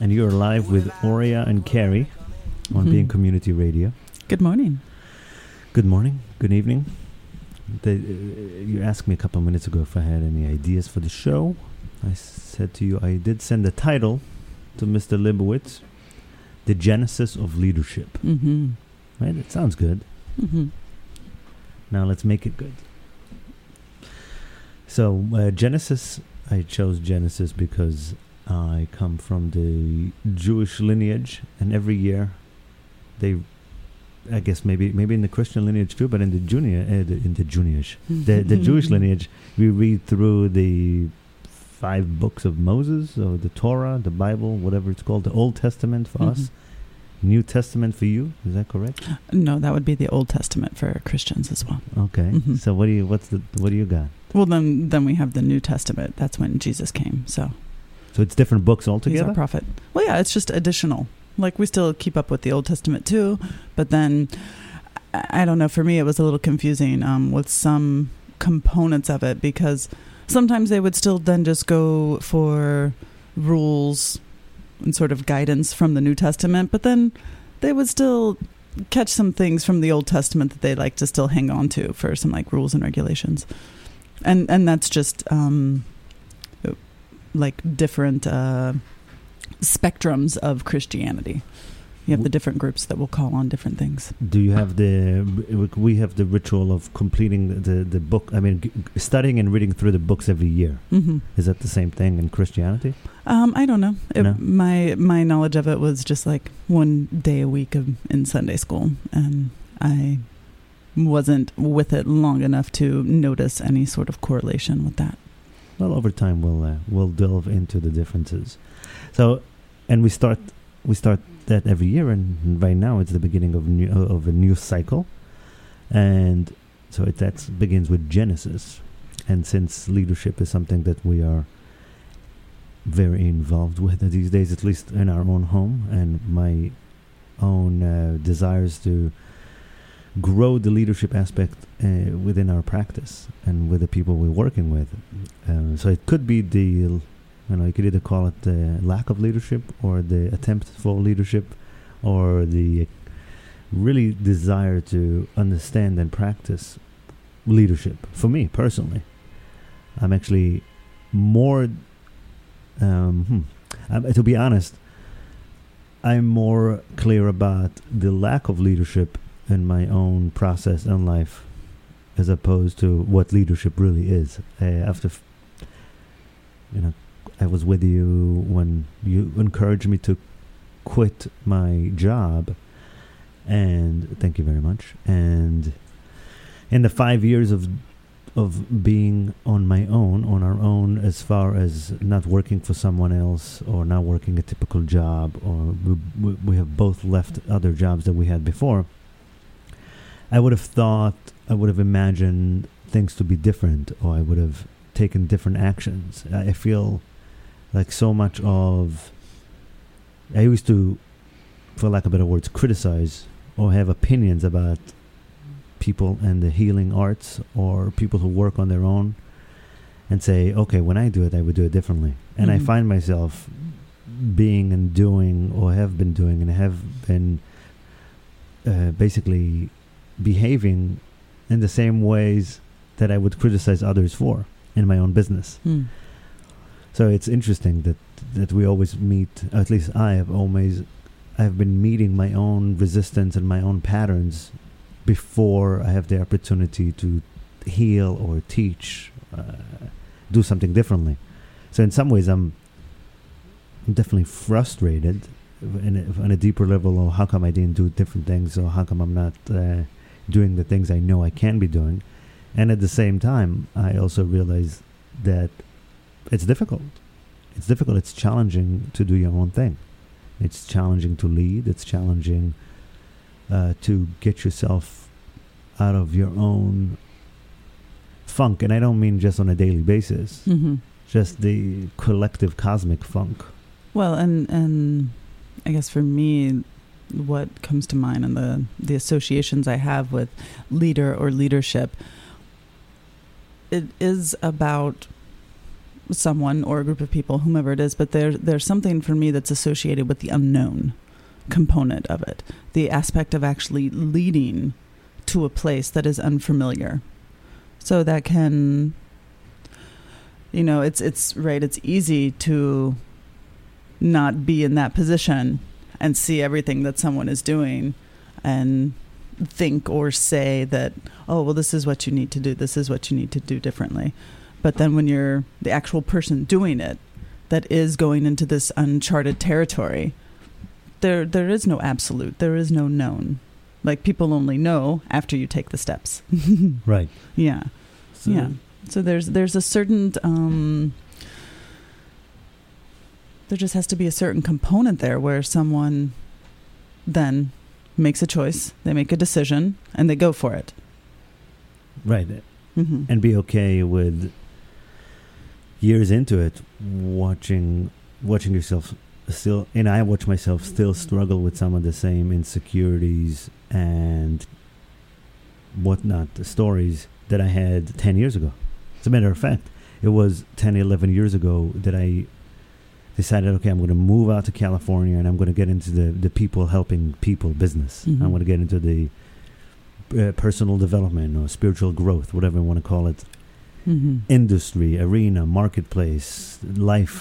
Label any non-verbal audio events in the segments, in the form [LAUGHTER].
and you're live with Oria and Carrie on Mhm. Being Community Radio. Good morning. Good morning, good evening. The, uh, you asked me a couple of minutes ago if I had any ideas for the show. I said to you I did send a title to Mr. Libowitz, The Genesis of Leadership. Mm-hmm. Right? It sounds good. Mm-hmm. Now let's make it good. So, uh, Genesis, I chose Genesis because I come from the Jewish lineage, and every year they, I guess maybe maybe in the Christian lineage too, but in the junior, uh, the, in the Junish, the the [LAUGHS] Jewish lineage, we read through the five books of Moses, or the Torah, the Bible, whatever it's called, the Old Testament for us, New Testament for you. Is that correct? No, that would be the Old Testament for Christians as well. Okay. Mhm. So what do you what's the what do you got? Well, then then we have the New Testament. That's when Jesus came. So So it's different books he's altogether. our prophet. Well, yeah, it's just additional. Like we still keep up with the Old Testament too, but then I I don't know. For me, it was a little confusing um, with some components of it because sometimes they would still then just go for rules and sort of guidance from the New Testament, but then they would still catch some things from the Old Testament that they like to still hang on to for some like rules and regulations, and and that's just um, like different uh, spectrums of Christianity. You have the different groups that will call on different things. Do you have the we have the ritual of completing the the, book? I mean, g- studying and reading through the books every year. hmm Is that the same thing in Christianity? Um, I don't know. It, No? My my knowledge of it was just like one day a week of, in Sunday school, and I wasn't with it long enough to notice any sort of correlation with that. Well, over time we'll uh, we'll delve into the differences. So, and we start we start that every year, and right now it's the beginning of new, of a new cycle, and so it that begins with Genesis, and since leadership is something that we are very involved with these days, at least in our own home, and my own uh, desires to grow the leadership aspect uh, within our practice and with the people we're working with. Um, so it could be the, you know, you could either call it the lack of leadership or the attempt for leadership or the really desire to understand and practice leadership. For me personally, I'm actually more, um, hmm, to be honest, I'm more clear about the lack of leadership in my own process in life as opposed to what leadership really is. Uh, after, f- you know, I was with you when you encouraged me to quit my job, and thank you very much. And in the five years of of being on my own, on our own, as far as not working for someone else or not working a typical job, or we, we have both left other jobs that we had before. I would have thought, I would have imagined things to be different, or I would have taken different actions. I I feel like so much of. I used to, for lack of better words, criticize or have opinions about people and the healing arts or people who work on their own and say, okay, when I do it, I would do it differently. And I Mhm. find myself being and doing or have been doing and have been uh, basically behaving in the same ways that I would criticize others for in my own business. Hmm. So it's interesting that that we always meet. At least I have always, I've been meeting my own resistance and my own patterns before I have the opportunity to heal or teach, uh, do something differently. So in some ways, I'm, I'm definitely frustrated in a, on a deeper level. Or how come I didn't do different things? Or how come I'm not uh, doing the things I know I can be doing? And at the same time, I also realize that it's difficult. It's difficult. It's challenging to do your own thing. It's challenging to lead. It's challenging uh, to get yourself out of your own funk. And I don't mean just on a daily basis, hmm just the collective cosmic funk. Well, and and I guess for me, what comes to mind and the the associations I have with leader or leadership, it is about someone or a group of people, whomever it is, but there there's something for me that's associated with the unknown component of it, the aspect of actually leading to a place that is unfamiliar. So that can you know, it's it's right, it's easy to not be in that position and see everything that someone is doing and think or say that oh well this is what you need to do this is what you need to do differently. But then when you're the actual person doing it that is going into this uncharted territory there there is no absolute there is no known. Like people only know after you take the steps. [LAUGHS] Right. Yeah. So- yeah. So there's there's a certain um there just has to be a certain component there where someone then makes a choice they make a decision and they go for it. Right. Hmm and be okay with years into it watching watching yourself still and I watch myself still struggle with some of the same insecurities and whatnot the stories that I had 10 years ago. As a matter of fact it was 10 11 years ago that I decided okay I'm going to move out to California and I'm going to get into the the people helping people business Mhm. I'm going to get into the uh, personal development or spiritual growth whatever you want to call it hmm industry, arena, marketplace, life.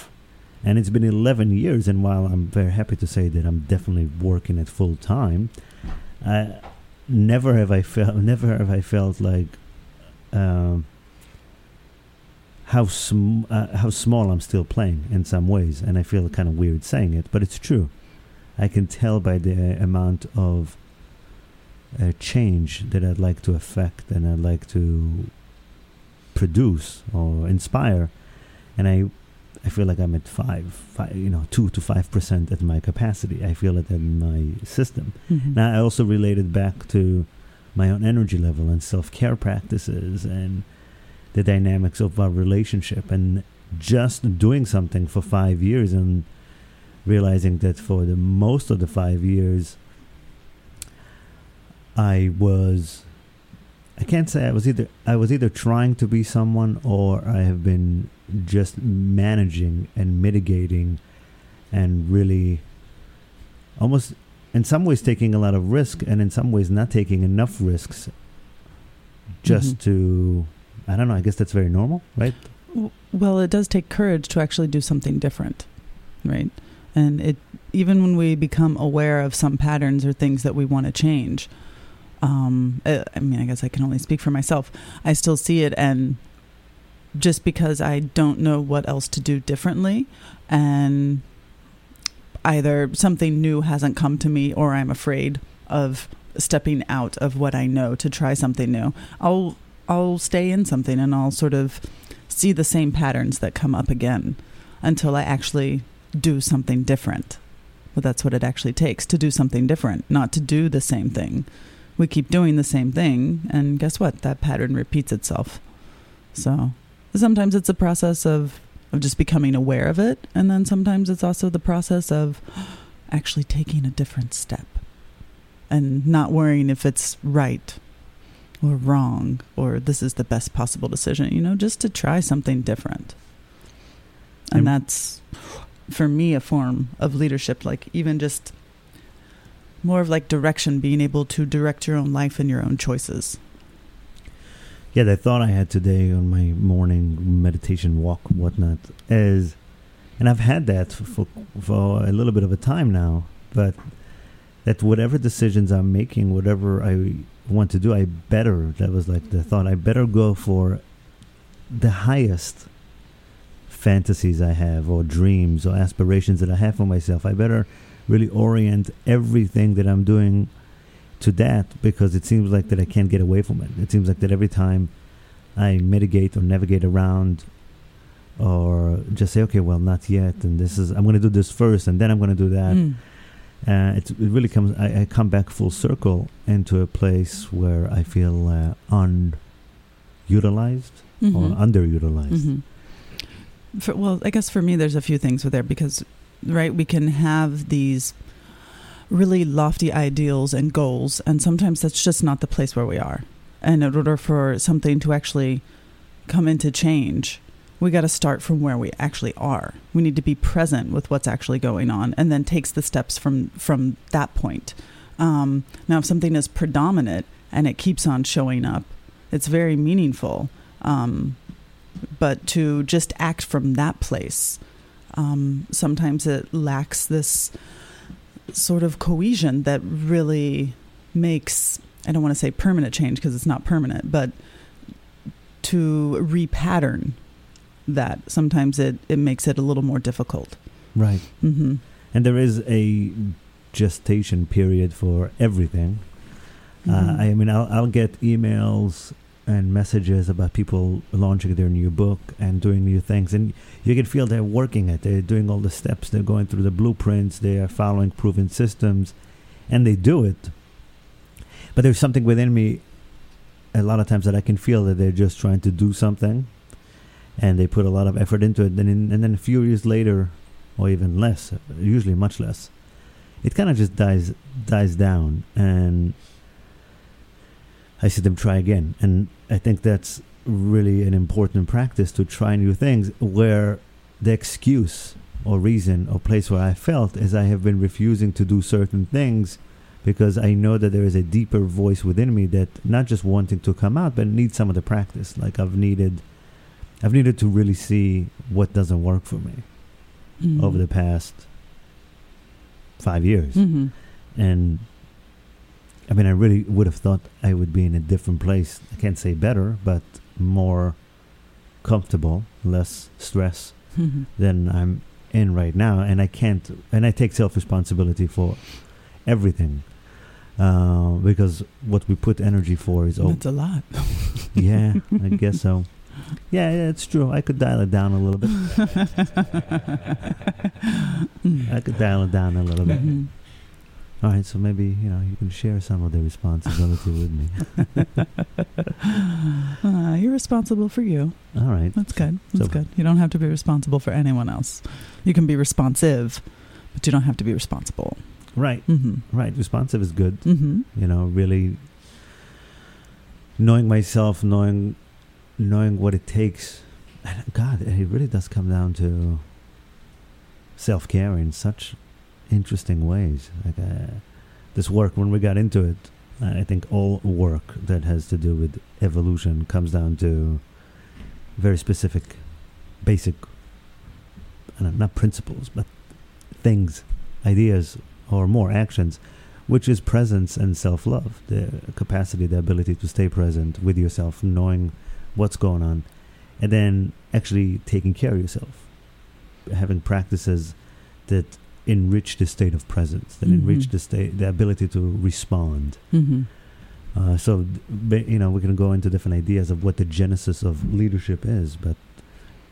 And it's been 11 years, and while I'm very happy to say that I'm definitely working at full time, I, never have I felt, [LAUGHS] never have I felt like um, how sm- uh, how small I'm still playing in some ways, and I feel kind of weird saying it, but it's true. I can tell by the amount of uh, change that I'd like to affect, and I'd like to produce or inspire, and I, I feel like I'm at five, five you know, two to five percent at my capacity. I feel it in my system. hmm Now I also related back to my own energy level and self care practices and the dynamics of our relationship and just doing something for five years and realizing that for the most of the five years I was I can't say I was either I was either trying to be someone or I have been just managing and mitigating and really almost in some ways taking a lot of risk and in some ways not taking enough risks just Mhm. to I don't know, I guess that's very normal, right? Well, it does take courage to actually do something different, right? And it even when we become aware of some patterns or things that we want to change. Um, I mean, I guess I can only speak for myself. I still see it, and just because I don't know what else to do differently, and either something new hasn't come to me, or I'm afraid of stepping out of what I know to try something new, I'll I'll stay in something and I'll sort of see the same patterns that come up again until I actually do something different. But that's what it actually takes to do something different, not to do the same thing. We keep doing the same thing, and guess what? That pattern repeats itself. So sometimes it's a process of, of just becoming aware of it, and then sometimes it's also the process of [GASPS] actually taking a different step and not worrying if it's right or wrong or this is the best possible decision you know just to try something different. And And- that's for me a form of leadership like even just more of like direction being able to direct your own life and your own choices. Yeah, the thought I had today on my morning meditation walk, whatnot, is, and I've had that for for a little bit of a time now, but that whatever decisions I'm making, whatever I want to do, I better. That was like the thought. I better go for the highest fantasies I have, or dreams, or aspirations that I have for myself. I better really orient everything that I'm doing to that because it seems like that I can't get away from it. It seems like that every time I mitigate or navigate around or just say, okay, well, not yet, and this is I'm going to do this first, and then I'm going to do that. Mm. Uh, it, it really comes. I, I come back full circle into a place where I feel uh, unutilized or Mhm. underutilized. Mhm. For, well, I guess for me, there's a few things with there because, right, we can have these really lofty ideals and goals, and sometimes that's just not the place where we are. And in order for something to actually come into change, we got to start from where we actually are. We need to be present with what's actually going on, and then takes the steps from from that point. Um, now, if something is predominant and it keeps on showing up, it's very meaningful. Um, but to just act from that place, um, sometimes it lacks this sort of cohesion that really makes I don't want to say permanent change because it's not permanent, but to repattern that sometimes it, it makes it a little more difficult. Right. Mm-hmm. And there is a gestation period for everything. Uh, Mhm. I mean, I'll, I'll get emails and messages about people launching their new book and doing new things, and you can feel they're working it. They're doing all the steps. They're going through the blueprints. They are following proven systems, and they do it. But there's something within me, a lot of times that I can feel that they're just trying to do something, and they put a lot of effort into it. And, in, and then a few years later, or even less, uh, usually much less, it kind of just dies dies down, and I see them try again. And I think that's really an important practice to try new things where the excuse or reason or place where I felt is I have been refusing to do certain things because I know that there is a deeper voice within me that not just wanting to come out but needs some of the practice. Like I've needed I've needed to really see what doesn't work for me Mhm. over the past five years. Mhm. And I mean, I really would have thought I would be in a different place. I can't say better, but more comfortable, less stress Mhm. than I'm in right now. And I can't, and I take self responsibility for everything. Uh, because what we put energy for is, oh, That's a lot. yeah, [LAUGHS] I guess so. Yeah, yeah, it's true. I could dial it down a little bit. [LAUGHS] I could dial it down a little bit. Mhm. All right, so maybe you know you can share some of the responsibility with me. [LAUGHS] Uh, you're responsible for you. All right, That's good. That's So- good. You don't have to be responsible for anyone else. You can be responsive, but you don't have to be responsible. right, Mm-hmm. right. Responsive is good. Mm-hmm. You know, really knowing myself, knowing knowing what it takes. And God, it really does come down to self care in such interesting ways. Like uh, this work, when we got into it, I think all work that has to do with evolution comes down to very specific, basic, know, not principles, but things, ideas, or more actions, which is presence and self love. The capacity, the ability to stay present with yourself, knowing what's going on, and then actually taking care of yourself. Having practices that enrich the state of presence, that enrich Mhm. the state, the ability to respond. Mm-hmm. Uh, so, you know, we can go into different ideas of what the genesis of leadership is, but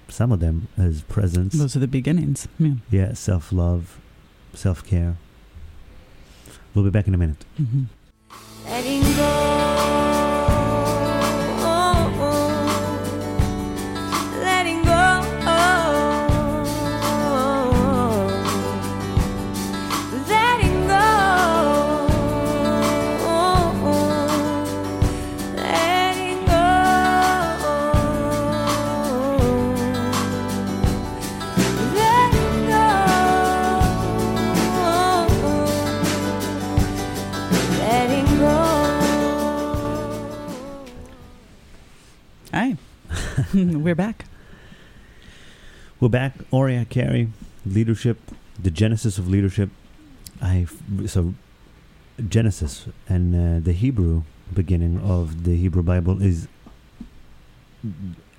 some of them is presence, Those are the beginnings. Yeah. yeah, self love, self care. We'll be back in a minute. Mm-hmm. We're back. Oria Carey, leadership, the genesis of leadership. I so Genesis and uh, the Hebrew beginning of the Hebrew Bible is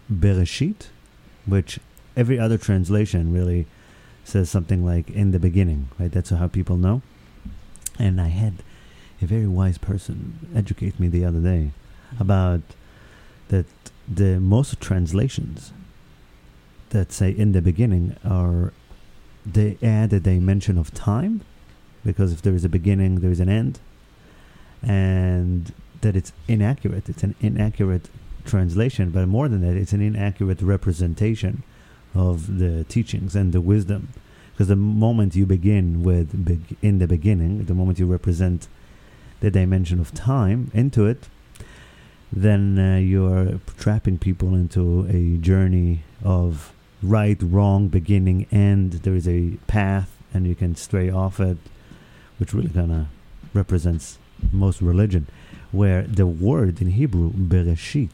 Bereshit, which every other translation really says something like in the beginning, right? That's how people know. And I had a very wise person educate me the other day about that the most translations that say in the beginning are they add a dimension of time because if there is a beginning there is an end and that it's inaccurate. It's an inaccurate translation but more than that it's an inaccurate representation of the teachings and the wisdom. Because the moment you begin with in the beginning the moment you represent the dimension of time into it then uh, you're trapping people into a journey of right, wrong, beginning, end. There is a path, and you can stray off it, which really kind of represents most religion, where the word in Hebrew, bereshit,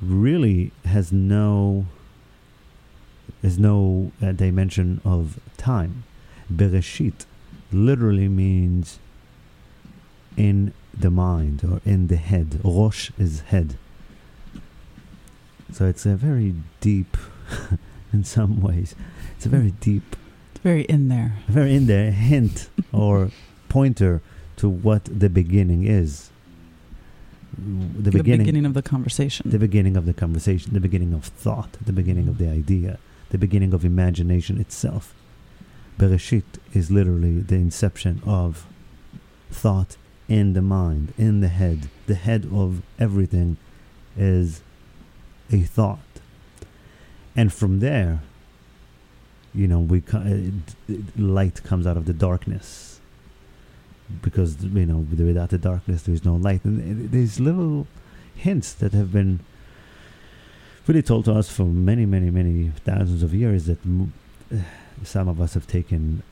really has no has no uh, dimension of time. Bereshit literally means in the mind or in the head. Rosh is head. So it's a very deep, [LAUGHS] in some ways, it's a very deep, It's very in there. very in there hint [LAUGHS] or pointer to what the beginning is. The The beginning, beginning of the conversation. the beginning of the conversation, the beginning of thought, the beginning of the mm. idea, the beginning of imagination itself. Bereshit is literally the inception of thought in the mind, in the head. The head of everything is a thought. And from there, you know, we uh, light comes out of the darkness. Because, you know, without the darkness, there is no light. And uh, there's little hints that have been really told to us for many, many, many thousands of years that some of us have taken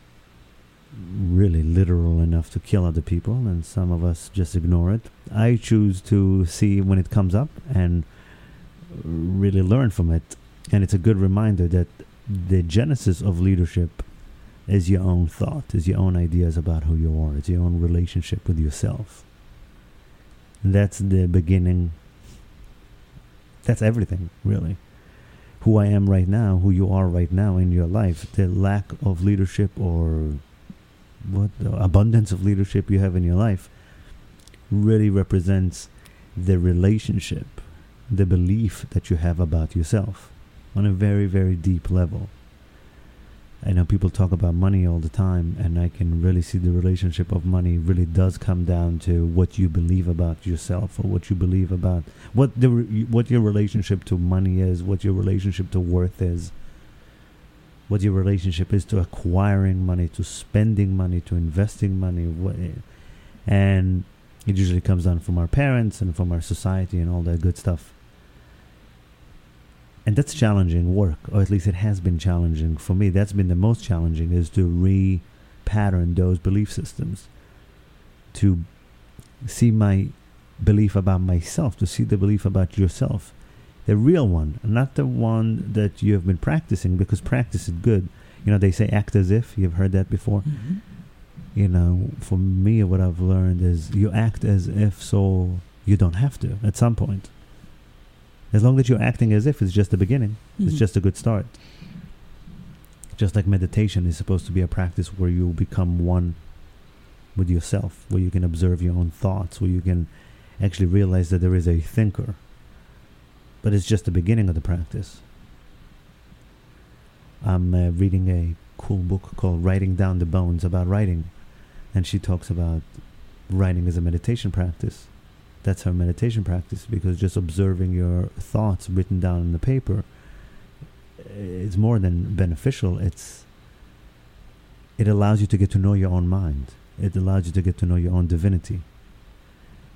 really literal enough to kill other people, and some of us just ignore it. I choose to see when it comes up and really learn from it. And it's a good reminder that the genesis of leadership is your own thought, is your own ideas about who you are, it's your own relationship with yourself. That's the beginning. That's everything, really. Who I am right now, who you are right now in your life, the lack of leadership or what abundance of leadership you have in your life really represents the relationship, the belief that you have about yourself on a very, very deep level. I know people talk about money all the time, and I can really see the relationship of money really does come down to what you believe about yourself or what you believe about what the what your relationship to money is, what your relationship to worth is, what your relationship is to acquiring money, to spending money, to investing money, and it usually comes down from our parents and from our society and all that good stuff. And that's challenging work, or at least it has been challenging for me. That's been the most challenging is to re-pattern those belief systems, to see my belief about myself, to see the belief about yourself, the real one, not the one that you have been practicing. Because practice is good. You know, they say act as if. You've heard that before Mhm. you know, for me, what I've learned is you act as if so you don't have to at some point. As long as you're acting as if, it's just the beginning. It's Mhm. just a good start. Just like meditation is supposed to be a practice where you become one with yourself, where you can observe your own thoughts, where you can actually realize that there is a thinker. But it's just the beginning of the practice. I'm uh, reading a cool book called Writing Down the Bones about writing. And she talks about writing as a meditation practice. That's our meditation practice because just observing your thoughts written down in the paper is more than beneficial. It's it allows you to get to know your own mind. It allows you to get to know your own divinity.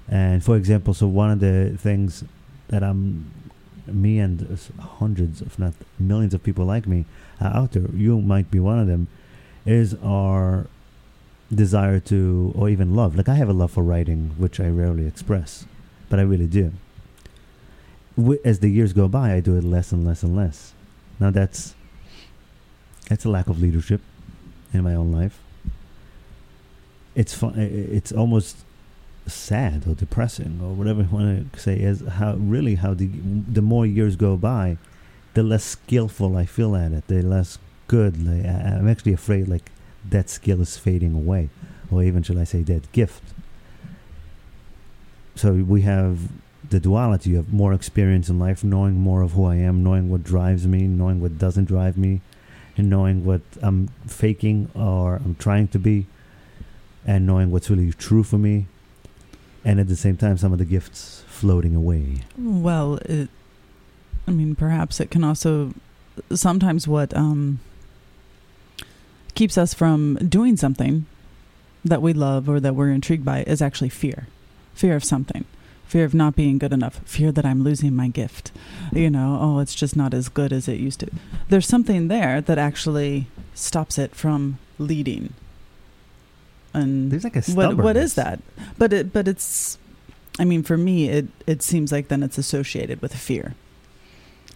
And for example, so one of the things that I'm, me and hundreds, if not millions of people like me are out there, you might be one of them, is our desire to, or even love. Like I have a love for writing, which I rarely express, but I really do. As the years go by, I do it less and less and less. Now that's that's a lack of leadership in my own life. It's fun. It's almost sad or depressing or whatever you want to say is how really how the the more years go by, the less skillful I feel at it. The less good. Like, I'm actually afraid like that skill is fading away, or even shall I say that gift. So we have the duality of more experience in life, knowing more of who I am, knowing what drives me, knowing what doesn't drive me, and knowing what I'm faking or I'm trying to be, and knowing what's really true for me, and at the same time, some of the gifts floating away. Well, it, I mean, perhaps it can also sometimes what um, keeps us from doing something that we love or that we're intrigued by is actually fear, fear of something. fear of not being good enough, fear that I'm losing my gift. You know, oh, it's just not as good as it used to. There's something there that actually stops it from leading. And There's like a what what is that? But it but it's I mean for me it it seems like then it's associated with fear.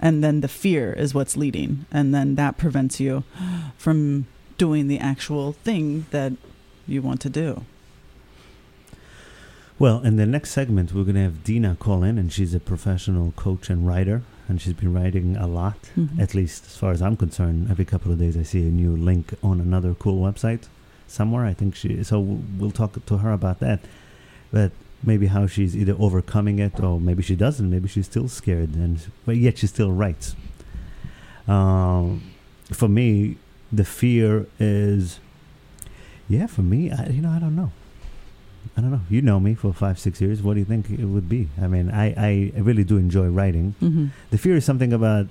And then the fear is what's leading and then that prevents you from doing the actual thing that you want to do. Well, in the next segment, we're going to have Dina call in, and she's a professional coach and writer, and she's been writing a lot, Mhm. at least as far as I'm concerned. Every couple of days, I see a new link on another cool website somewhere. I think she. So we'll talk to her about that, but maybe how she's either overcoming it, or maybe she doesn't. Maybe she's still scared, and but yet she still writes. Um, for me, the fear is, yeah. For me, I, you know, I don't know. I don't know. You know me for five, six years. What do you think it would be? I mean, I, I really do enjoy writing. Mhm. The fear is something about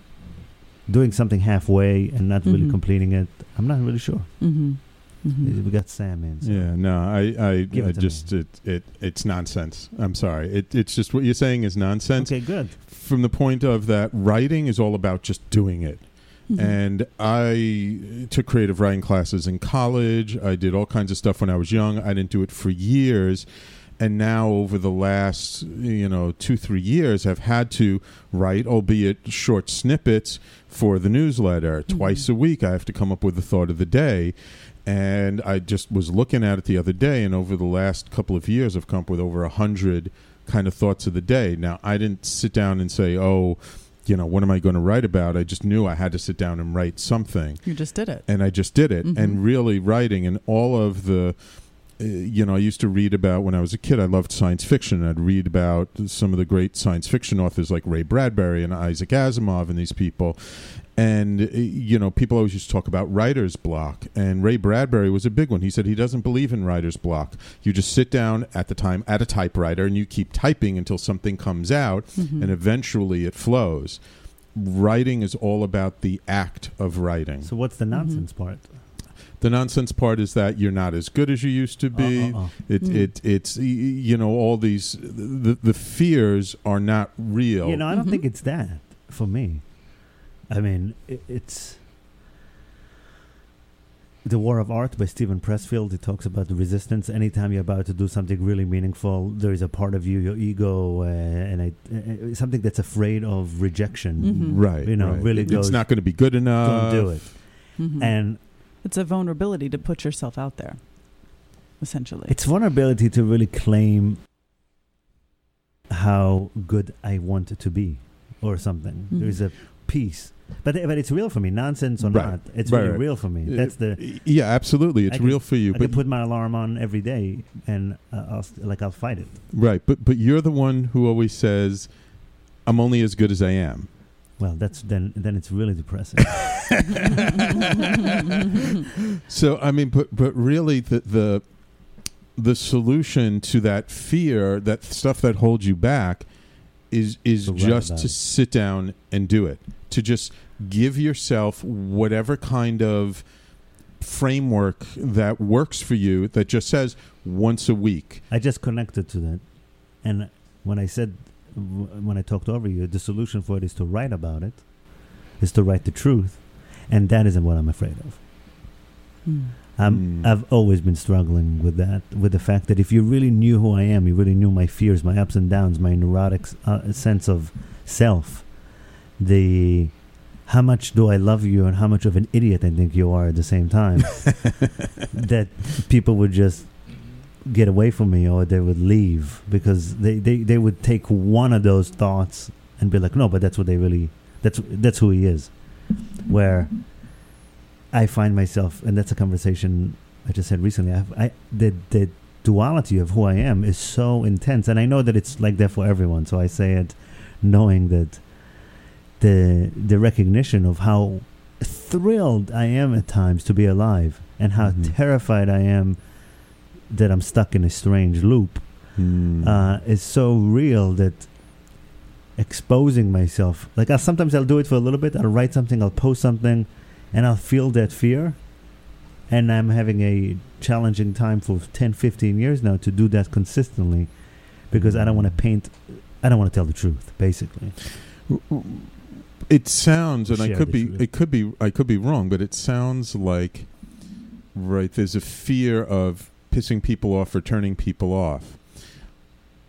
doing something halfway and not really Mhm. completing it. I'm not really sure. Mhm. Mhm. We got Sam in. so- Yeah, no, I, I, I it to just, it, it, it's nonsense. I'm sorry. It, it's just what you're saying is nonsense Okay, good. from the point of that writing is all about just doing it. Mhm. And I took creative writing classes in college. I did all kinds of stuff when I was young. I didn't do it for years. And now, over the last, you know, two, three years, I've had to write, albeit short snippets, for the newsletter. Mhm. Twice a week, I have to come up with the thought of the day. And I just was looking at it the other day, and over the last couple of years, I've come up with over a hundred kind of thoughts of the day. Now, I didn't sit down and say, oh, you know, what am I going to write about? I just knew I had to sit down and write something You just did it. and I just did it. Mhm. And really writing and all of the, uh, you know, I used to read about when I was a kid. I loved science fiction. I'd read about some of the great science fiction authors like Ray Bradbury and Isaac Asimov and these people. And uh, you know, people always used to talk about writer's block, and Ray Bradbury was a big one. He said he doesn't believe in writer's block. You just sit down at the time at a typewriter and you keep typing until something comes out, Mhm. and eventually it flows. Writing is all about the act of writing. So what's the Mm-hmm. nonsense part? The nonsense part is that you're not as good as you used to be. Uh, uh, uh. It Mm. it it's you know all these the the fears are not real. You know, I don't Mhm. think it's that for me. I mean, it, it's the War of Art by Steven Pressfield. It talks about resistance. Anytime you're about to do something really meaningful, there is a part of you, your ego, uh, and I, uh, something that's afraid of rejection. Mhm. right? You know, right. really it's goes, not going to be good enough. Don't do it. Mhm. And it's a vulnerability to put yourself out there, essentially. it's vulnerability to really claim how good I want it to be, or something. Mhm. There's a piece, but but it's real for me. Nonsense or Right. not, it's Right, really right. real for me. That's the Yeah, absolutely. It's can- real for you, I but put my alarm on every day, and uh, I'll st- like I'll fight it. right. But but you're the one who always says, "I'm only as good as I am." Well, that's then then it's really depressing. [LAUGHS] So I mean, but but really, the the the solution to that fear, that stuff that holds you back, is is write just to it. sit down and do it. To just give yourself whatever kind of framework that works for you. That just says once a week. I just connected to that, and when I said when I talked over you, the solution for it is to write about it, is to write the truth, and that isn't what I'm afraid of. Mm. I'm, Mm. I've always been struggling with that, with the fact that if you really knew who I am, you really knew my fears, my ups and downs, my neurotic uh, sense of self, the how much do I love you and how much of an idiot I think you are at the same time, [LAUGHS] that people would just get away from me or they would leave because they, they, they would take one of those thoughts and be like, no, but that's what they really, that's, that's who he is. Where I find myself, and that's a conversation I just had recently. I've, I the the duality of who I am is so intense, and I know that it's like that for everyone. So I say it, knowing that the the recognition of how thrilled I am at times to be alive, and how Mhm. terrified I am that I'm stuck in a strange loop, Mm. uh, is so real that exposing myself like I'll, sometimes I'll do it for a little bit I'll write something I'll post something and I'll feel that fear and I'm having a challenging time for 10 15 years now to do that consistently because I don't want to paint. I don't want to tell the truth, basically. It sounds, and I could be, it could be, I could be wrong, but it sounds like, right? There's a fear of pissing people off or turning people off,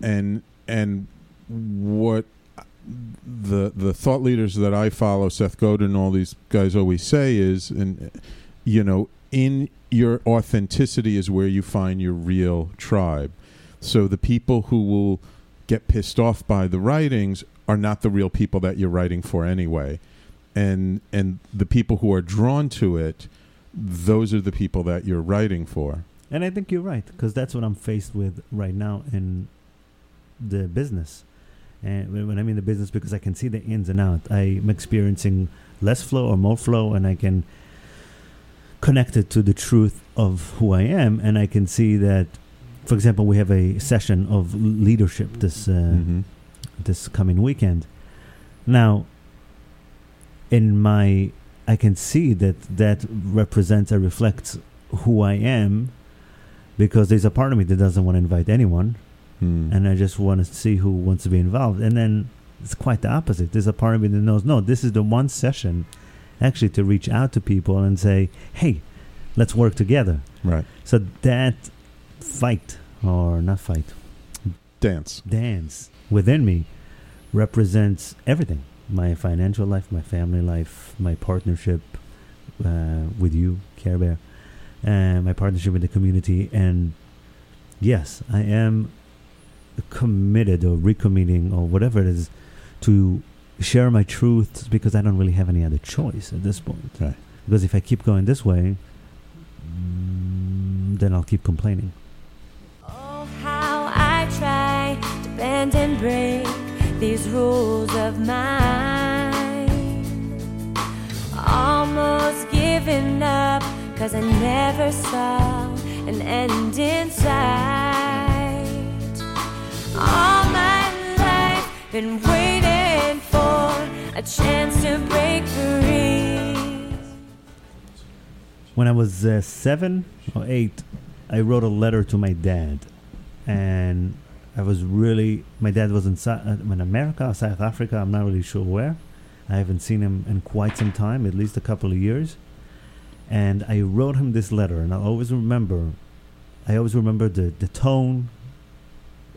and and what the the thought leaders that I follow, Seth Godin, all these guys always say is, and you know, in your authenticity is where you find your real tribe. So the people who will get pissed off by the writings are not the real people that you're writing for anyway. And and the people who are drawn to it, those are the people that you're writing for. And I think you're right because that's what I'm faced with right now in the business. And when I mean the business, because I can see the ins and outs. I'm experiencing less flow or more flow, and I can connect it to the truth of who I am. And I can see that, for example, we have a session of leadership this uh, Mhm. This coming weekend. Now, in my, I can see that that represents or reflects who I am, because there's a part of me that doesn't want to invite anyone, Hmm. and I just want to see who wants to be involved. And then it's quite the opposite. There's a part of me that knows, no, this is the one session, actually, to reach out to people and say, hey, let's work together. right. So that fight or not fight, Dance. dance within me represents everything my financial life, my family life, my partnership uh, with you, Care Bear, and my partnership with the community. And yes, I am committed or recommitting or whatever it is to share my truths because I don't really have any other choice at this point. Right. Because if I keep going this way, mm, then I'll keep complaining. Bend and break these rules of mine. Almost giving up, cause I never saw an end in sight. All my life, been waiting for a chance to break free. When I was uh, seven or eight, I wrote a letter to my dad, and I was really my dad was in, uh, in America, South Africa. I'm not really sure where. I haven't seen him in quite some time, at least a couple of years. And I wrote him this letter, and I always remember. I always remember the the tone.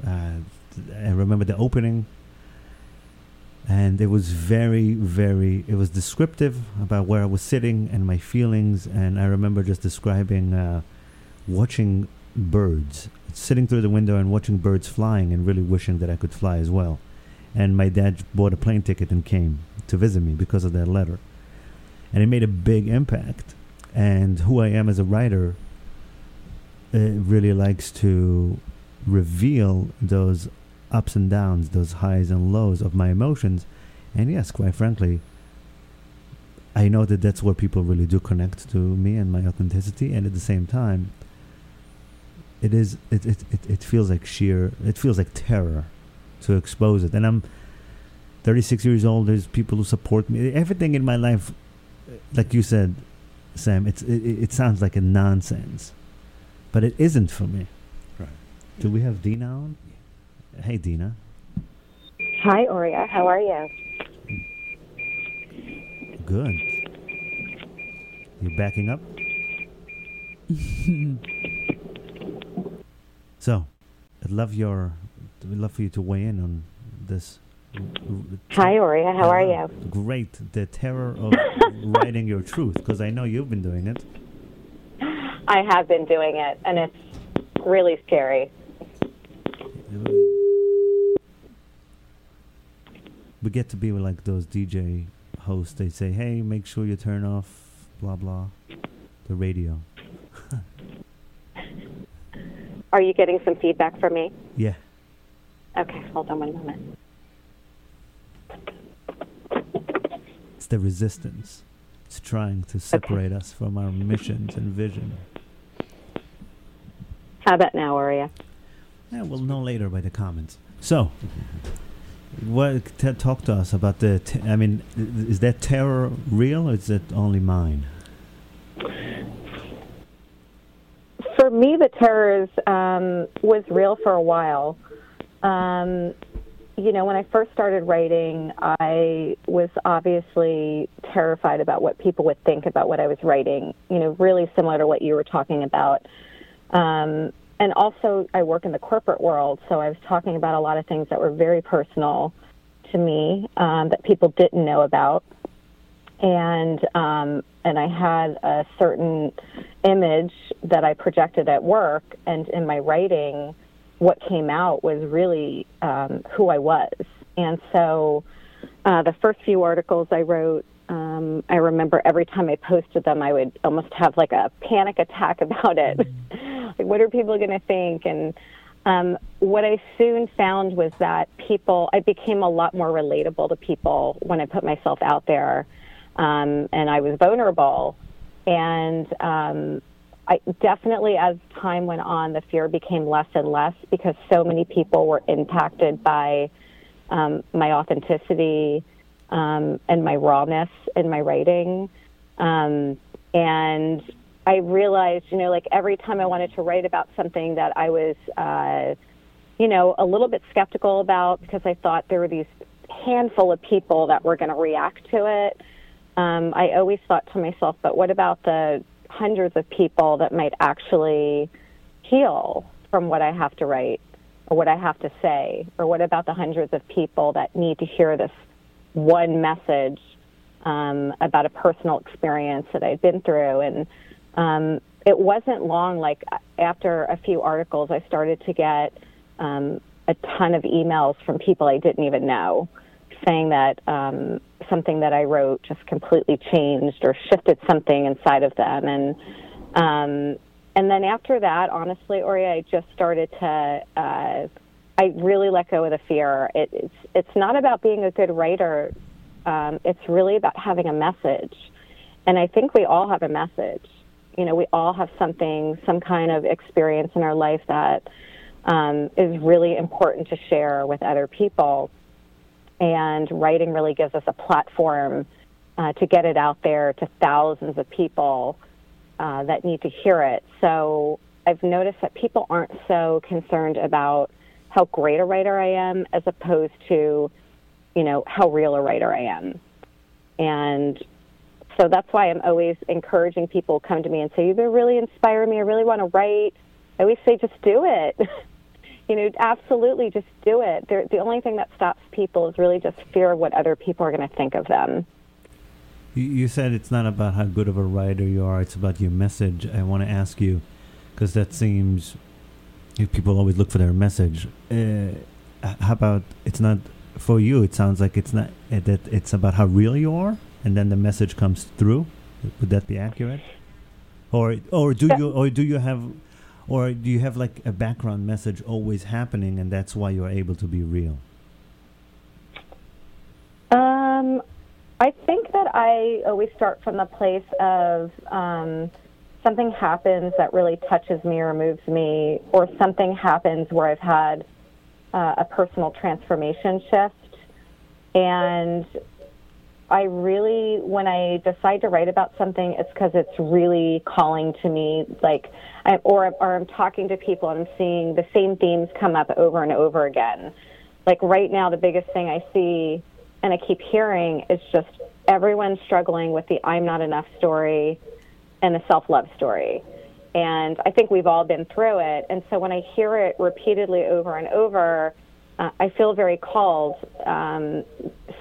Uh, I remember the opening. And it was very, very. It was descriptive about where I was sitting and my feelings. And I remember just describing uh, watching birds, sitting through the window and watching birds flying, and really wishing that I could fly as well. And my dad bought a plane ticket and came to visit me because of that letter. And it made a big impact. And who I am as a writer uh, really likes to reveal those ups and downs, those highs and lows of my emotions. And yes, quite frankly, I know that that's where people really do connect to me and my authenticity. And at the same time, it is it, it, it, it feels like sheer it feels like terror to expose it. And I'm 36 years old. There's people who support me. Everything in my life, uh, like you said, Sam, it's it, it it sounds like a nonsense, but it isn't for me. Right. Do we have Dina on? Hey, Dina. Hi, Oria. How are you? Good. You're backing up? [LAUGHS] so, I'd love your, we'd love for you to weigh in on this. Hi, Oria. How are you? Great. The terror of [LAUGHS] writing your truth, because I know you've been doing it. I have been doing it, and it's really scary. We get to be like those DJ hosts. They say, "Hey, make sure you turn off blah blah, the radio." [LAUGHS] Are you getting some feedback from me? Yeah. Okay, hold on one moment. It's the resistance. It's trying to separate us from our missions and vision. How about now, Oria? Yeah, we'll know later by the comments. So, what t- talk to us about the? T- I mean, is that terror real, or is it only mine? For me, the terror um, was real for a while. um, you know, when I first started writing, I was obviously terrified about what people would think about what I was writing. You know, really similar to what you were talking about. Um, and also, I work in the corporate world, so I was talking about a lot of things that were very personal to me um, that people didn't know about. And um, and I had a certain image that I projected at work, and in my writing, what came out was really um, who I was. And so uh, the first few articles I wrote, um, I remember every time I posted them, I would almost have like a panic attack [LAUGHS] about it. like, what are people going to think? And um, what I soon found was that people, I became a lot more relatable to people when I put myself out there. Um, and I was vulnerable. And um, I definitely, as time went on, the fear became less and less because so many people were impacted by um, my authenticity um, and my rawness in my writing. Um, and I realized, you know, like every time I wanted to write about something that I was, uh, you know, a little bit skeptical about because I thought there were these handful of people that were going to react to it. Um, I always thought to myself, but what about the hundreds of people that might actually heal from what I have to write or what I have to say? Or what about the hundreds of people that need to hear this one message um, about a personal experience that I'd been through? And um, it wasn't long, like after a few articles, I started to get um, a ton of emails from people I didn't even know saying that um, something that I wrote just completely changed or shifted something inside of them. And um, and then after that, honestly, Ori, I just started to. Uh, I really let go of the fear. It, it's it's not about being a good writer. Um, it's really about having a message, and I think we all have a message. You know, we all have something, some kind of experience in our life that um, is really important to share with other people and writing really gives us a platform uh, to get it out there to thousands of people uh, that need to hear it. So I've noticed that people aren't so concerned about how great a writer I am as opposed to, you know, how real a writer I am. And so that's why I'm always encouraging people come to me and say, you really inspire me. I really want to write. I always say, just do it. [LAUGHS] you know, absolutely just do it. They're, the only thing that stops people is really just fear of what other people are going to think of them. You, you said it's not about how good of a writer you are, it's about your message. I want to ask you, because that seems, if people always look for their message, uh, how about it's not for you? It sounds like it's not uh, that it's about how real you are, and then the message comes through. Would that be accurate? Or or do you or do you have or do you have like a background message always happening and that's why you're able to be real? Um, I think that I always start from the place of um, something happens that really touches me or moves me, or something happens where I've had uh, a personal transformation shift. And I really, when I decide to write about something, it's because it's really calling to me, like, I, or, or I'm talking to people and I'm seeing the same themes come up over and over again. Like right now, the biggest thing I see and I keep hearing is just everyone struggling with the I'm not enough story and the self love story. And I think we've all been through it. And so when I hear it repeatedly over and over, uh, I feel very called. Um,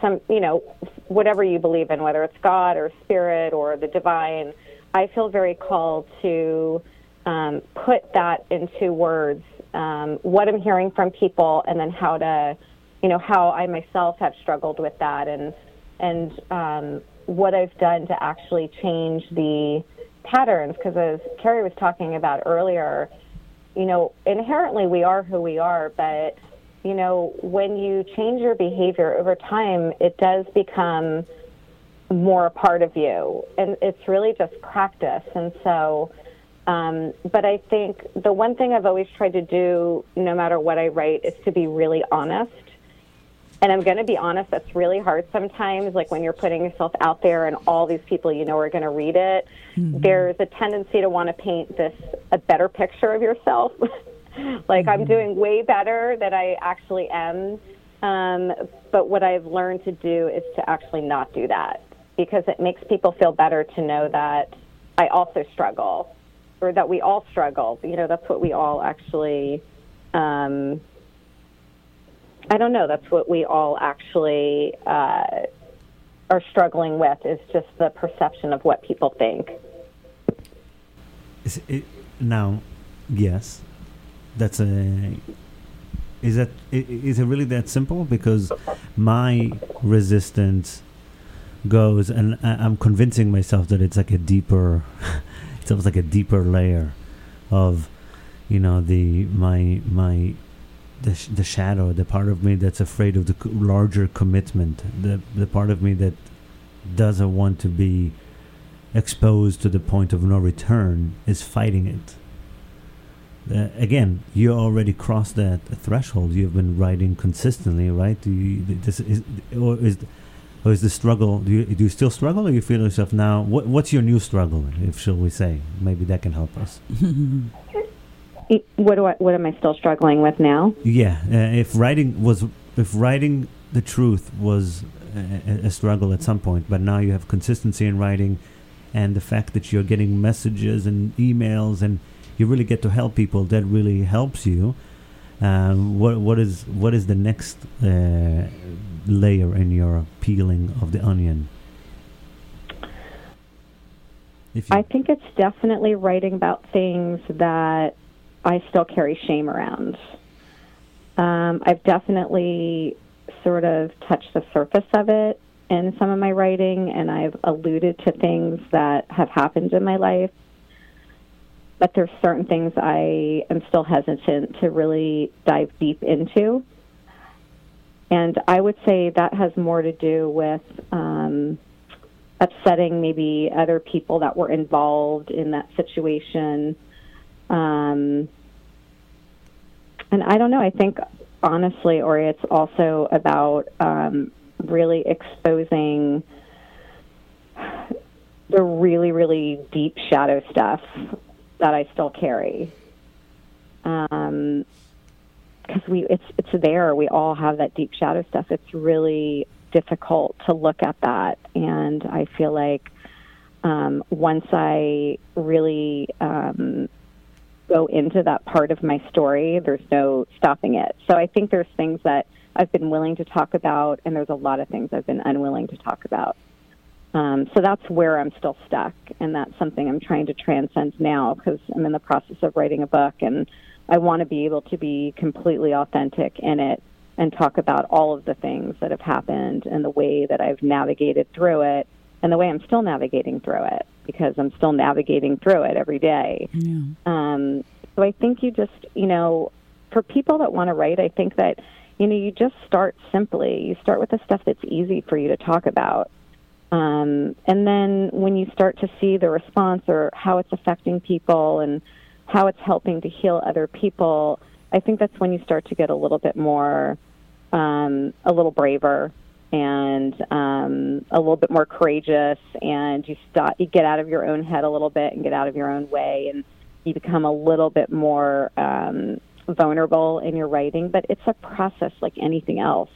some, you know, whatever you believe in, whether it's God or spirit or the divine, I feel very called to um, put that into words. Um, what I'm hearing from people, and then how to, you know, how I myself have struggled with that, and and um, what I've done to actually change the patterns. Because as Carrie was talking about earlier, you know, inherently we are who we are, but you know, when you change your behavior over time, it does become more a part of you. And it's really just practice. And so, um, but I think the one thing I've always tried to do, no matter what I write, is to be really honest. And I'm going to be honest, that's really hard sometimes. Like when you're putting yourself out there and all these people you know are going to read it, mm-hmm. there's a tendency to want to paint this a better picture of yourself. [LAUGHS] like I'm doing way better than I actually am. Um, but what I've learned to do is to actually not do that because it makes people feel better to know that I also struggle or that we all struggle. You know, that's what we all actually. Um, I don't know. That's what we all actually uh, are struggling with is just the perception of what people think. Is it, now, yes, that's a. Is that is it really that simple? Because my resistance goes, and I'm convincing myself that it's like a deeper. [LAUGHS] it's almost like a deeper layer of, you know, the my my. The, sh- the shadow, the part of me that's afraid of the larger commitment, the the part of me that doesn't want to be exposed to the point of no return is fighting it. Uh, again, you already crossed that threshold. You've been writing consistently, right? Do you, this is, or is, or is the struggle? Do you, do you still struggle, or you feel yourself now? What, what's your new struggle, if shall we say? Maybe that can help us. [LAUGHS] What do I, what am I still struggling with now? Yeah, uh, if writing was, if writing the truth was a, a struggle at some point, but now you have consistency in writing, and the fact that you're getting messages and emails, and you really get to help people, that really helps you. Um, what what is what is the next uh, layer in your peeling of the onion? I think it's definitely writing about things that I still carry shame around. Um, I've definitely sort of touched the surface of it in some of my writing, and I've alluded to things that have happened in my life. But there's certain things I am still hesitant to really dive deep into. And I would say that has more to do with um, upsetting maybe other people that were involved in that situation. Um, and I don't know. I think honestly, or it's also about um, really exposing the really, really deep shadow stuff that I still carry. Um, because we it's it's there. We all have that deep shadow stuff. It's really difficult to look at that, and I feel like um, once I really um, go into that part of my story, there's no stopping it. So I think there's things that I've been willing to talk about, and there's a lot of things I've been unwilling to talk about. Um, so that's where I'm still stuck, and that's something I'm trying to transcend now because I'm in the process of writing a book, and I want to be able to be completely authentic in it and talk about all of the things that have happened and the way that I've navigated through it and the way I'm still navigating through it because I'm still navigating through it every day. Yeah. Um, so I think you just, you know, for people that want to write, I think that, you know, you just start simply. You start with the stuff that's easy for you to talk about. Um, and then when you start to see the response or how it's affecting people and how it's helping to heal other people, I think that's when you start to get a little bit more, um, a little braver and um, a little bit more courageous, and you stop, you get out of your own head a little bit and get out of your own way, and you become a little bit more um, vulnerable in your writing. But it's a process like anything else.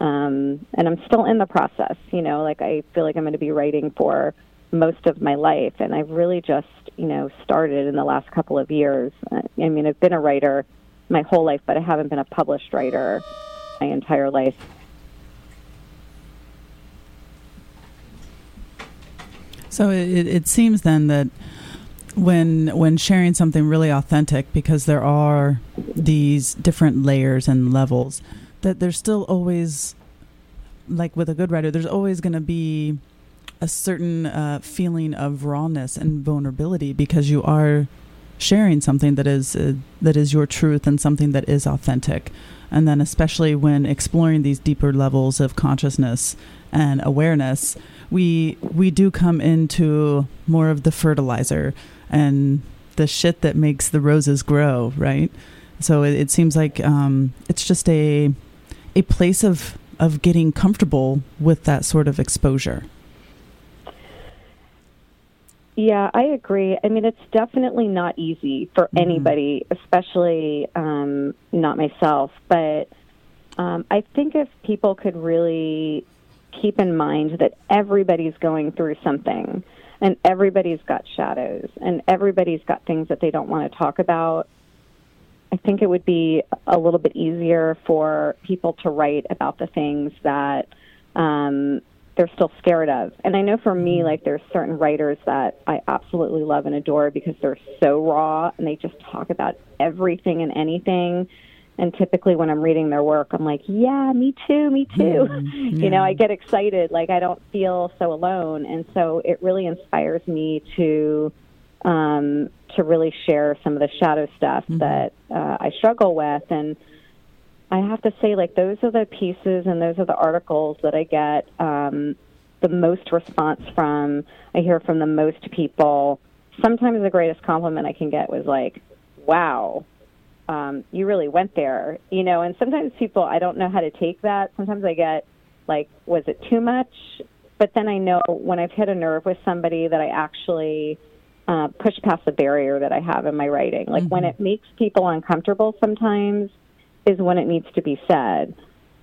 Um, and I'm still in the process, you know, like I feel like I'm going to be writing for most of my life. And I've really just, you know, started in the last couple of years. I mean, I've been a writer my whole life, but I haven't been a published writer my entire life. So it, it seems then that when when sharing something really authentic, because there are these different layers and levels, that there's still always, like with a good writer, there's always going to be a certain uh, feeling of rawness and vulnerability because you are sharing something that is uh, that is your truth and something that is authentic. And then especially when exploring these deeper levels of consciousness and awareness we we do come into more of the fertilizer and the shit that makes the roses grow right? So it, it seems like um, it's just a a place of of getting comfortable with that sort of exposure Yeah, I agree. I mean, it's definitely not easy for Mm-hmm. anybody, especially um, not myself. But um, I think if people could really keep in mind that everybody's going through something and everybody's got shadows and everybody's got things that they don't want to talk about, I think it would be a little bit easier for people to write about the things that um, they're still scared of. And I know for me, like there's certain writers that I absolutely love and adore because they're so raw and they just talk about everything and anything. And typically, when I'm reading their work, I'm like, "Yeah, me too, me too." [LAUGHS] you know, I get excited. Like I don't feel so alone, and so it really inspires me to um, to really share some of the shadow stuff that uh, I struggle with. And I have to say, like, those are the pieces and those are the articles that I get um, the most response from. I hear from the most people. Sometimes the greatest compliment I can get was like, wow, um, you really went there, you know. And sometimes people, I don't know how to take that. Sometimes I get like, was it too much? But then I know when I've hit a nerve with somebody that I actually uh, push past the barrier that I have in my writing. Like when it makes people uncomfortable, sometimes is when it needs to be said.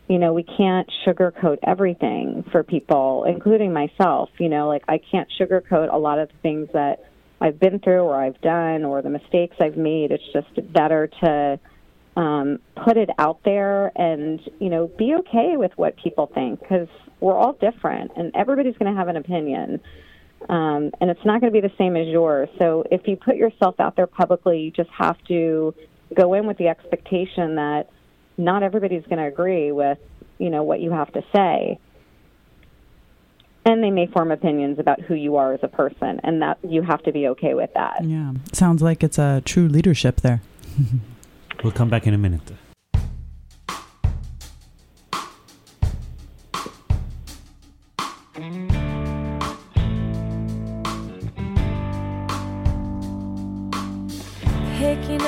You know, we can't sugarcoat everything for people, including myself. You know, like I can't sugarcoat a lot of the things that I've been through or I've done or the mistakes I've made. It's just better to um, put it out there and, you know, be okay with what people think because we're all different and everybody's going to have an opinion. Um, and it's not going to be the same as yours. So if you put yourself out there publicly, you just have to go in with the expectation that not everybody's going to agree with, you know, what you have to say and they may form opinions about who you are as a person and that you have to be okay with that Yeah. Sounds like it's a true leadership there. [LAUGHS] We'll come back in a minute.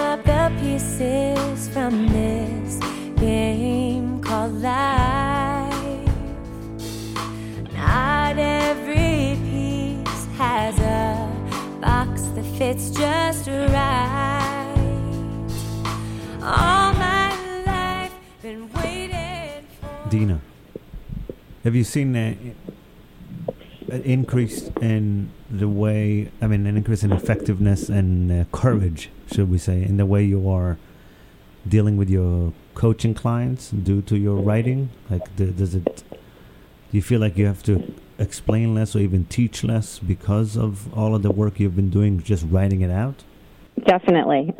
Up the pieces from this game called life. Not every piece has a box that fits just right. All my life, been waiting. Dina, have you seen a, an increase in the way, I mean, an increase in effectiveness and uh, courage, should we say, in the way you are dealing with your coaching clients due to your writing? Like, d- does it, do you feel like you have to explain less or even teach less because of all of the work you've been doing, just writing it out? definitely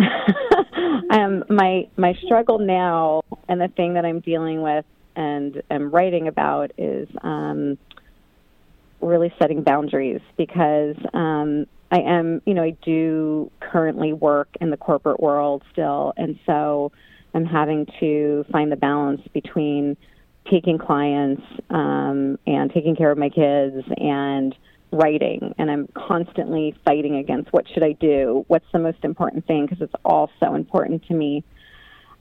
[LAUGHS] um, my my struggle now and the thing that i'm dealing with and am writing about is um, really setting boundaries because um, I am, you know, I do currently work in the corporate world still, and so I'm having to find the balance between taking clients um, and taking care of my kids and writing. And I'm constantly fighting against what should I do? What's the most important thing? Because it's all so important to me.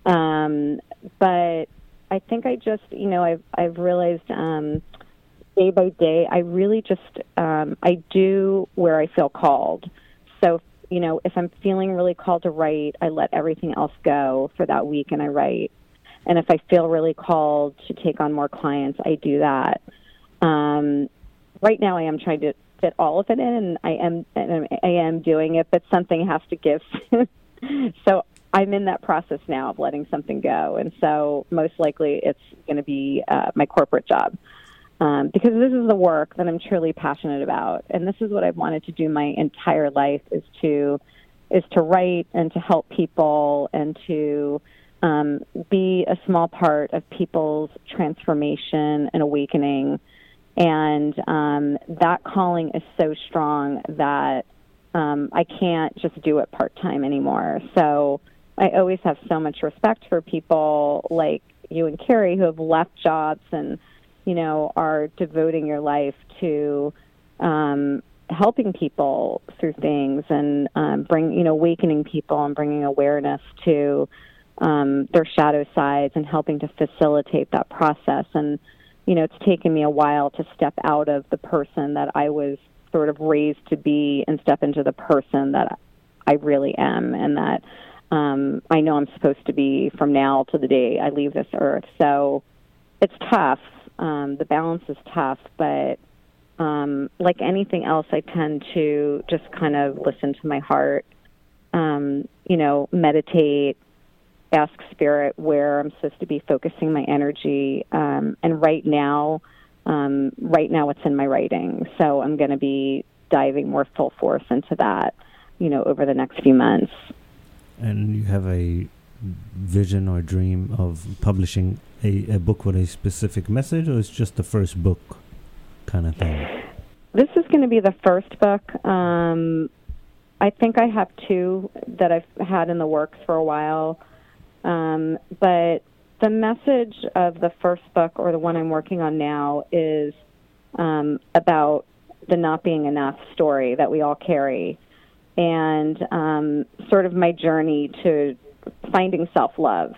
Um, but I think I just, you know, I've I've realized um, day by day, I really just um, I do where I feel called. So you know, if I'm feeling really called to write, I let everything else go for that week and I write. And if I feel really called to take on more clients, I do that. Um, right now, I am trying to fit all of it in, and I am and I am doing it, but something has to give. [LAUGHS] so I'm in that process now of letting something go, and so most likely it's going to be uh, my corporate job um, because this is the work that I'm truly passionate about, and this is what I've wanted to do my entire life is to is to write and to help people and to um, be a small part of people's transformation and awakening. And um, that calling is so strong that um, I can't just do it part time anymore. So I always have so much respect for people like you and Carrie who have left jobs and you know are devoting your life to um, helping people through things and um, bring you know awakening people and bringing awareness to um, their shadow sides and helping to facilitate that process and you know it's taken me a while to step out of the person that I was sort of raised to be and step into the person that I really am, and that um, I know I'm supposed to be from now to the day I leave this earth. So it's tough. Um, the balance is tough, but um, like anything else, I tend to just kind of listen to my heart, um, you know, meditate, ask spirit where I'm supposed to be focusing my energy. Um, and right now, um, right now it's in my writing. So I'm going to be diving more full force into that, you know, over the next few months. And you have a vision or dream of publishing a, a book with a specific message, or it's just the first book kind of thing? This is going to be the first book. Um, I think I have two that I've had in the works for a while. Um, but the message of the first book, or the one I'm working on now, is um, about the not being enough story that we all carry, and um, sort of my journey to finding self love.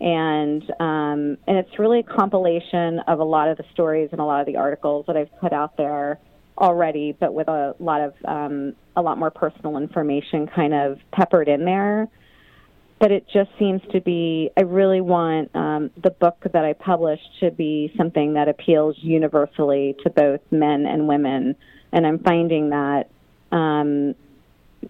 And um, and it's really a compilation of a lot of the stories and a lot of the articles that I've put out there already, but with a lot of um, a lot more personal information kind of peppered in there. But it just seems to be i really want um, the book that i publish to be something that appeals universally to both men and women. And i'm finding that um,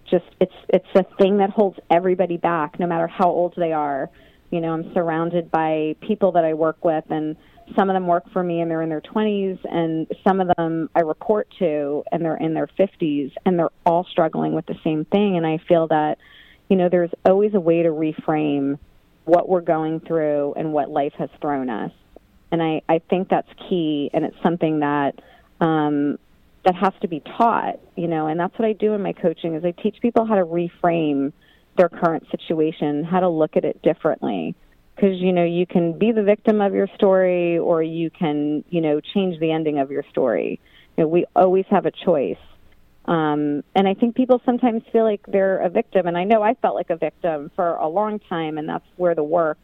just it's it's a thing that holds everybody back no matter how old they are you know i'm surrounded by people that i work with and some of them work for me and they're in their 20s and some of them i report to and they're in their 50s and they're all struggling with the same thing and i feel that you know, there's always a way to reframe what we're going through and what life has thrown us. And I, I think that's key, and it's something that um, that has to be taught. You know, and that's what I do in my coaching is I teach people how to reframe their current situation, how to look at it differently. Because you know, you can be the victim of your story, or you can, you know, change the ending of your story. You know, we always have a choice. Um, and I think people sometimes feel like they're a victim. And I know I felt like a victim for a long time, and that's where the work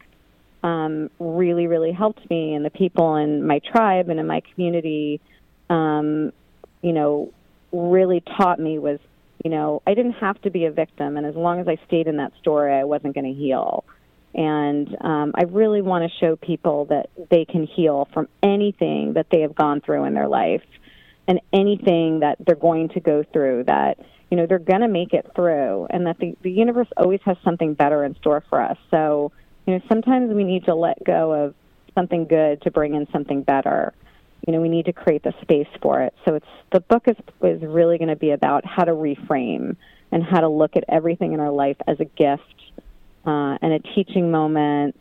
um, really, really helped me. And the people in my tribe and in my community, um, you know, really taught me was, you know, I didn't have to be a victim. And as long as I stayed in that story, I wasn't going to heal. And um, I really want to show people that they can heal from anything that they have gone through in their life and anything that they're going to go through that you know they're going to make it through and that the, the universe always has something better in store for us so you know sometimes we need to let go of something good to bring in something better you know we need to create the space for it so it's the book is is really going to be about how to reframe and how to look at everything in our life as a gift uh, and a teaching moment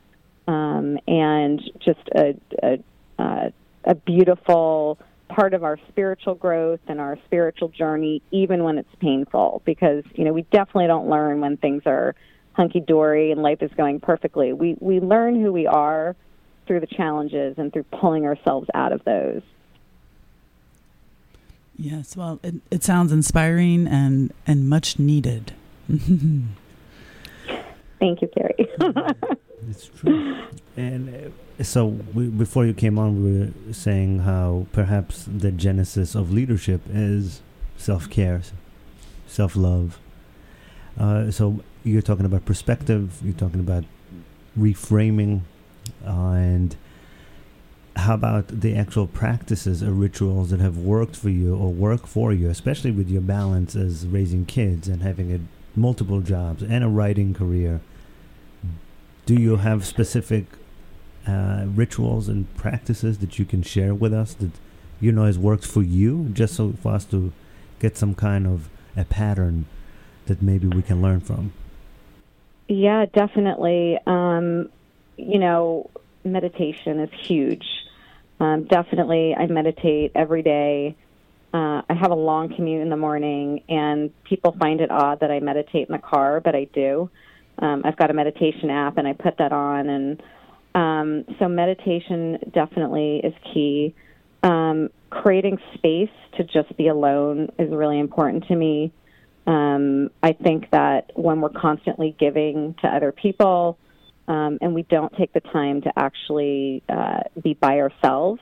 um, and just a, a, uh, a beautiful part of our spiritual growth and our spiritual journey, even when it's painful, because you know we definitely don't learn when things are hunky dory and life is going perfectly. We we learn who we are through the challenges and through pulling ourselves out of those. Yes, well, it, it sounds inspiring and and much needed. [LAUGHS] Thank you, Carrie. [LAUGHS] it's true. And uh, so, we, before you came on, we were saying how perhaps the genesis of leadership is self care, self love. Uh, so, you're talking about perspective, you're talking about reframing, and how about the actual practices or rituals that have worked for you or work for you, especially with your balance as raising kids and having a, multiple jobs and a writing career? Do you have specific uh, rituals and practices that you can share with us that you know has worked for you, just so for us to get some kind of a pattern that maybe we can learn from? Yeah, definitely. Um, you know, meditation is huge. Um, definitely, I meditate every day. Uh, I have a long commute in the morning, and people find it odd that I meditate in the car, but I do. Um, I've got a meditation app, and I put that on, and um, so meditation definitely is key. Um, creating space to just be alone is really important to me. Um, I think that when we're constantly giving to other people um, and we don't take the time to actually uh, be by ourselves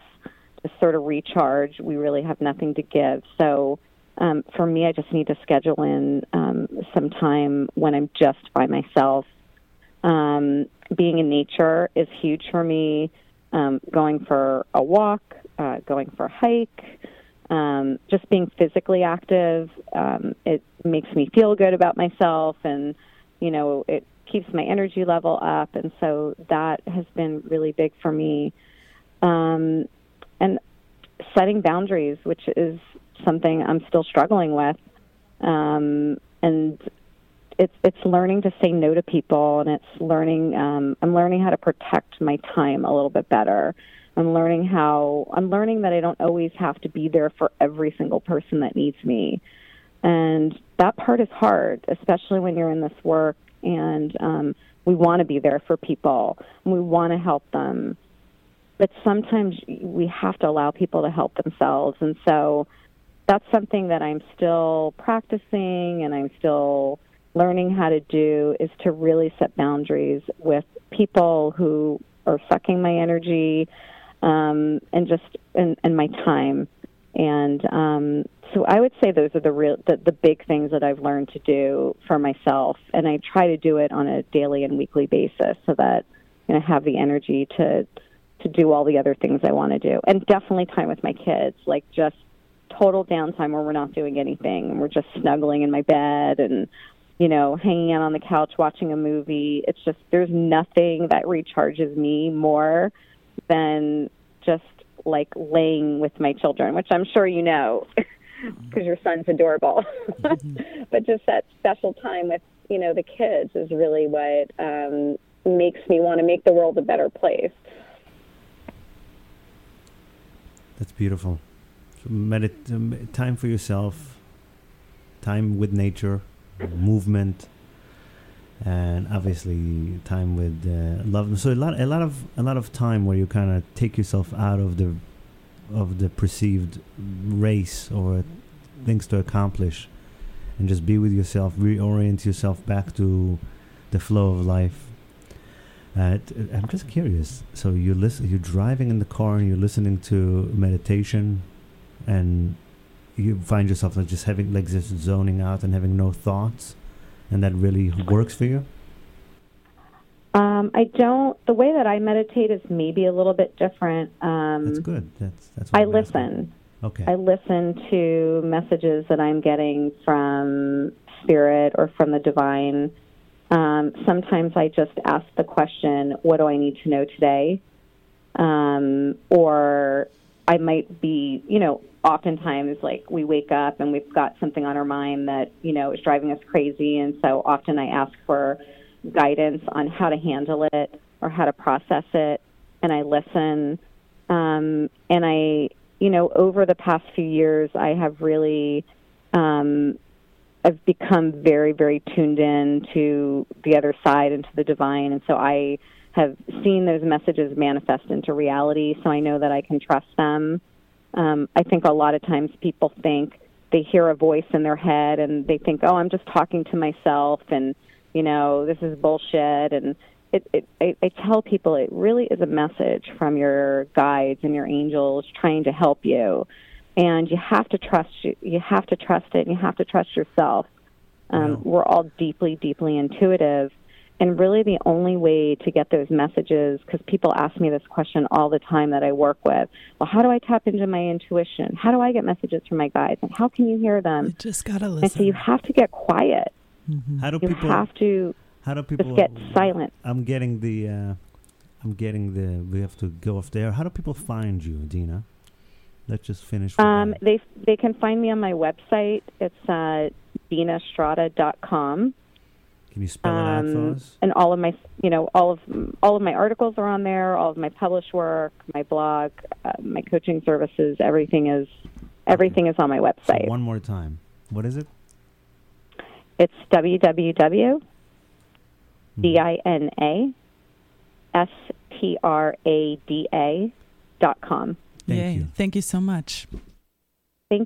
to sort of recharge, we really have nothing to give. So Um, for me, I just need to schedule in um, some time when I'm just by myself. Um, being in nature is huge for me. Um, going for a walk, uh, going for a hike, um, just being physically active. Um, it makes me feel good about myself, and you know, it keeps my energy level up, and so that has been really big for me. Um, and setting boundaries, which is something I'm still struggling with, um, and it's it's learning to say no to people, and it's learning. Um, I'm learning how to protect my time a little bit better. I'm learning how I'm learning that I don't always have to be there for every single person that needs me. And that part is hard, especially when you're in this work and um, we want to be there for people we want to help them. But sometimes we have to allow people to help themselves. And so that's something that I'm still practicing and I'm still learning how to do is to really set boundaries with people who are sucking my energy um, and just and, and my time. And um, so I would say those are the real the, the big things that I've learned to do for myself, and I try to do it on a daily and weekly basis so that you know, I have the energy to to do all the other things I want to do, and definitely time with my kids, like just total downtime where we're not doing anything and we're just snuggling in my bed and you know hanging out on the couch watching a movie. It's just there's nothing that recharges me more than just like laying with my children, which I'm sure you know [LAUGHS] because your son's adorable. [LAUGHS] but just that special time with, you know, the kids is really what um, makes me want to make the world a better place. That's beautiful. So medit- time for yourself, time with nature, movement, and obviously time with uh, love. So a lot, a lot of, a lot of time where you kind of take yourself out of the, of the perceived race or things to accomplish, and just be with yourself, reorient yourself back to the flow of life. Uh, t- I'm just curious. So you listen, you're driving in the car and you're listening to meditation, and you find yourself like just having like just zoning out and having no thoughts and that really works for you? Um, I don't. The way that I meditate is maybe a little bit different. Um, that's good. That's that's. I I'm listen. asking. Okay. I listen to messages that I'm getting from spirit or from the divine. Um, sometimes I just ask the question, "What do I need to know today?" Um, or I might be, you know, oftentimes like we wake up and we've got something on our mind that you know is driving us crazy. And so often i ask for guidance on how to handle it or how to process it. And i listen. Um, and i you know over the past few years i have really um, i've become very very tuned in to the other side and to the divine. And so i have seen those messages manifest into reality. So i know that i can trust them um, I think a lot of times people think they hear a voice in their head and they think, "Oh, I'm just talking to myself," and you know, this is bullshit. And it, it, I, I tell people it really is a message from your guides and your angels trying to help you, and you have to trust you. You have to trust it, and you have to trust yourself. Um, Yeah. We're all deeply, deeply intuitive, and really the only way to get those messages, because people ask me this question all the time that I work with. Well, how do I tap into my intuition? How do I get messages from my guides? And how can you hear You them? just gotta And so you have to get quiet. Mhm. how do You people? have to how do people? just get silent. I'm getting the. Uh, I'm getting the. We have to go off there. How do people find you, Dina? Let's just finish. with Um, that. they they can find me on my website. It's uh, dinastrada.com. Can you spell it out for um, us? and all of my you know all of all of my articles are on there all of my published work my blog uh, my coaching services everything is everything is on my So website one more time. What is it? it's www Mhm. d i n a s t r a d a dot com Thank Yay. you. Thank you so much.